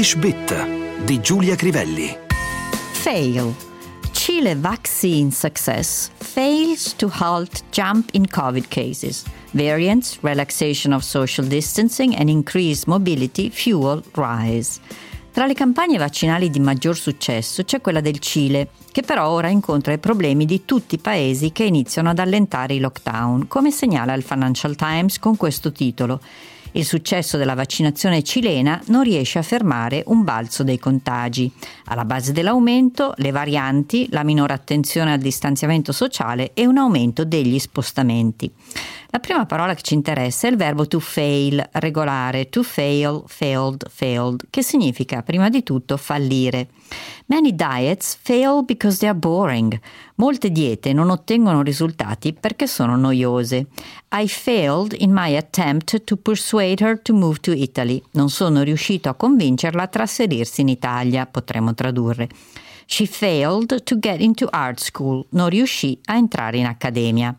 English Bit di Giulia Crivelli. Fail. Chile vaccine success fails to halt jump in COVID cases. Variants, relaxation of social distancing and increased mobility fuel rise. Tra le campagne vaccinali di maggior successo c'è quella del Cile, che però ora incontra i problemi di tutti i paesi che iniziano ad allentare i lockdown, come segnala il Financial Times con questo titolo. Il successo della vaccinazione cilena non riesce a fermare un balzo dei contagi. Alla base dell'aumento le varianti, la minore attenzione al distanziamento sociale e un aumento degli spostamenti. La prima parola che ci interessa è il verbo to fail, regolare, to fail, failed, failed, che significa prima di tutto fallire. Many diets fail because they are boring. Molte diete non ottengono risultati perché sono noiose. I failed in my attempt to persuade her to move to Italy. Non sono riuscito a convincerla a trasferirsi in Italia, potremmo tradurre. She failed to get into art school. Non riuscì a entrare in accademia.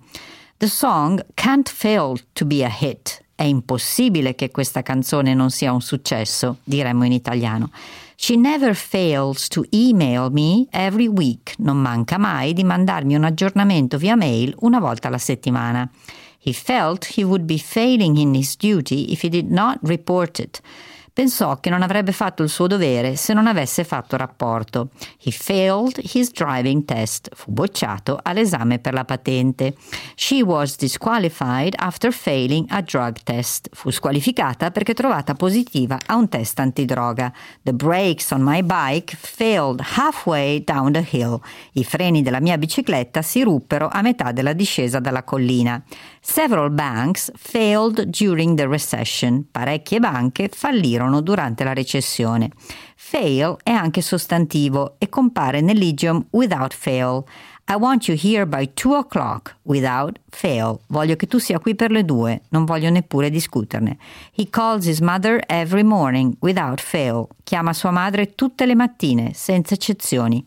The song can't fail to be a hit. È impossibile che questa canzone non sia un successo, diremmo in italiano. She never fails to email me every week. Non manca mai di mandarmi un aggiornamento via mail una volta alla settimana. He felt he would be failing in his duty if he did not report it. Pensò che non avrebbe fatto il suo dovere se non avesse fatto rapporto. He failed his driving test. Fu bocciato all'esame per la patente. She was disqualified after failing a drug test. Fu squalificata perché trovata positiva a un test antidroga. The brakes on my bike failed halfway down the hill. I freni della mia bicicletta si ruppero a metà della discesa dalla collina. Several banks failed during the recession. Parecchie banche fallirono durante la recessione. Fail è anche sostantivo e compare nell'idiom without fail. I want you here by two o'clock without fail. Voglio che tu sia qui per le due, non voglio neppure discuterne. He calls his mother every morning without fail. Chiama sua madre tutte le mattine, senza eccezioni.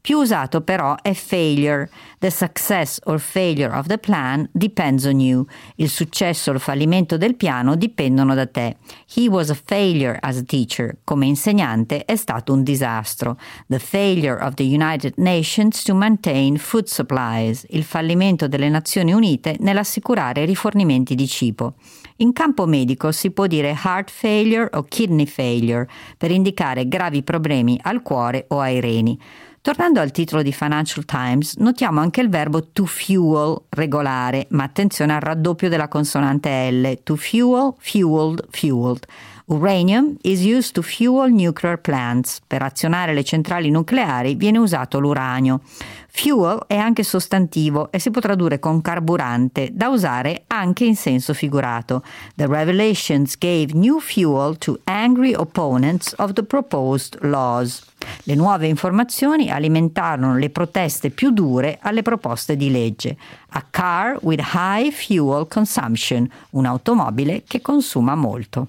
Più usato però è failure. The success or failure of the plan depends on you. Il successo o il fallimento del piano dipendono da te. He was a failure as a teacher. Come insegnante è stato un disastro. The failure of the United Nations to maintain food supplies. Il fallimento delle Nazioni Unite nell'assicurare rifornimenti di cibo. In campo medico si può dire heart failure o kidney failure per indicare gravi problemi al cuore o ai reni. Tornando al titolo di Financial Times, notiamo anche il verbo to fuel, regolare, ma attenzione al raddoppio della consonante L, to fuel, fueled, fueled. Uranium is used to fuel nuclear plants. Per azionare le centrali nucleari viene usato l'uranio. Fuel è anche sostantivo e si può tradurre con carburante, da usare anche in senso figurato. The revelations gave new fuel to angry opponents of the proposed laws. Le nuove informazioni alimentarono le proteste più dure alle proposte di legge. A car with high fuel consumption, un'automobile che consuma molto.